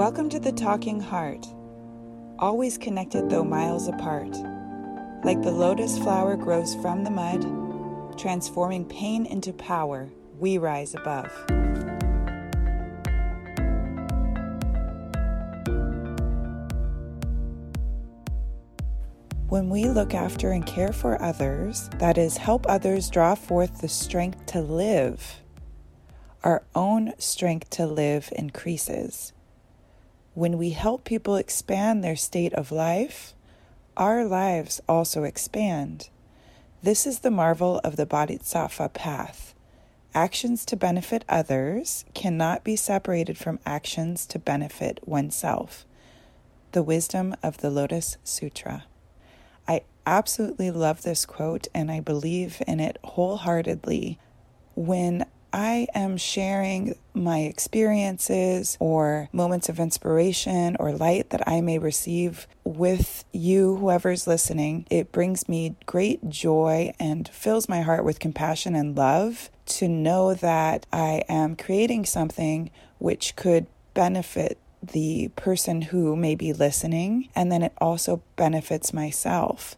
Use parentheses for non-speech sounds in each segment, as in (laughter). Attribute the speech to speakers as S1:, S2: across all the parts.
S1: Welcome to the Talking Heart, always connected though miles apart. Like the lotus flower grows from the mud, transforming pain into power, we rise above. When we look after and care for others, that is, help others draw forth the strength to live, our own strength to live increases. When we help people expand their state of life, our lives also expand. This is the marvel of the Bodhisattva path. Actions to benefit others cannot be separated from actions to benefit oneself. The wisdom of the Lotus Sutra. I absolutely love this quote and I believe in it wholeheartedly. When I am sharing my experiences or moments of inspiration or light that I may receive with you, whoever's listening, it brings me great joy and fills my heart with compassion and love to know that I am creating something which could benefit the person who may be listening, and then it also benefits myself.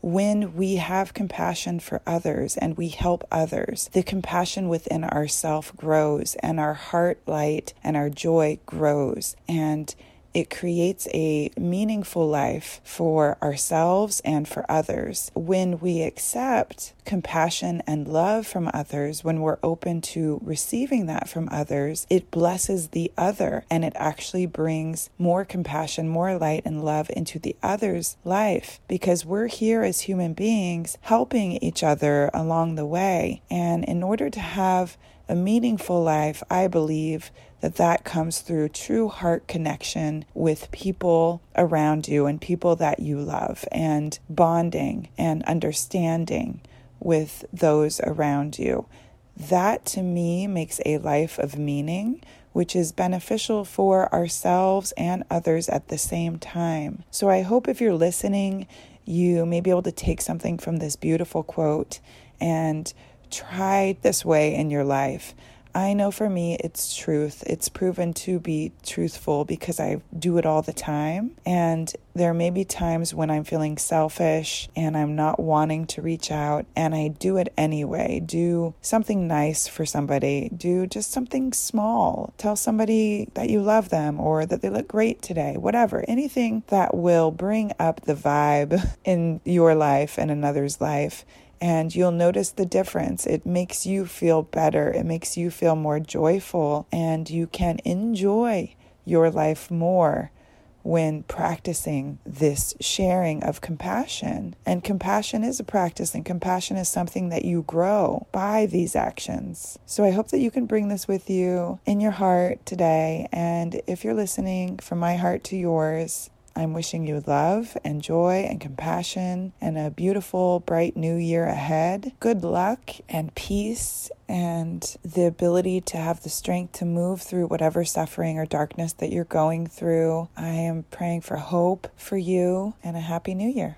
S1: When we have compassion for others and we help others, the compassion within ourself grows and our heart light and our joy grows. And it creates a meaningful life for ourselves and for others. When we accept compassion and love from others, when we're open to receiving that from others, it blesses the other and it actually brings more compassion, more light, and love into the other's life because we're here as human beings helping each other along the way. And in order to have a meaningful life, I believe that that comes through true heart connection with people around you and people that you love and bonding and understanding with those around you. That to me makes a life of meaning, which is beneficial for ourselves and others at the same time. So I hope if you're listening, you may be able to take something from this beautiful quote and try this way in your life. I know for me it's truth. It's proven to be truthful because I do it all the time. And there may be times when I'm feeling selfish and I'm not wanting to reach out, and I do it anyway. Do something nice for somebody, do just something small. Tell somebody that you love them or that they look great today, whatever. Anything that will bring up the vibe (laughs) in your life and another's life and you'll notice the difference. It makes you feel better, it makes you feel more joyful, and you can enjoy your life more when practicing this sharing of compassion. And compassion is a practice, and compassion is something that you grow by these actions. So I hope that you can bring this with you in your heart today. And if you're listening from my heart to yours, I'm wishing you love and joy and compassion and a beautiful, bright new year ahead. Good luck and peace and the ability to have the strength to move through whatever suffering or darkness that you're going through. I am praying for hope for you and a happy new year.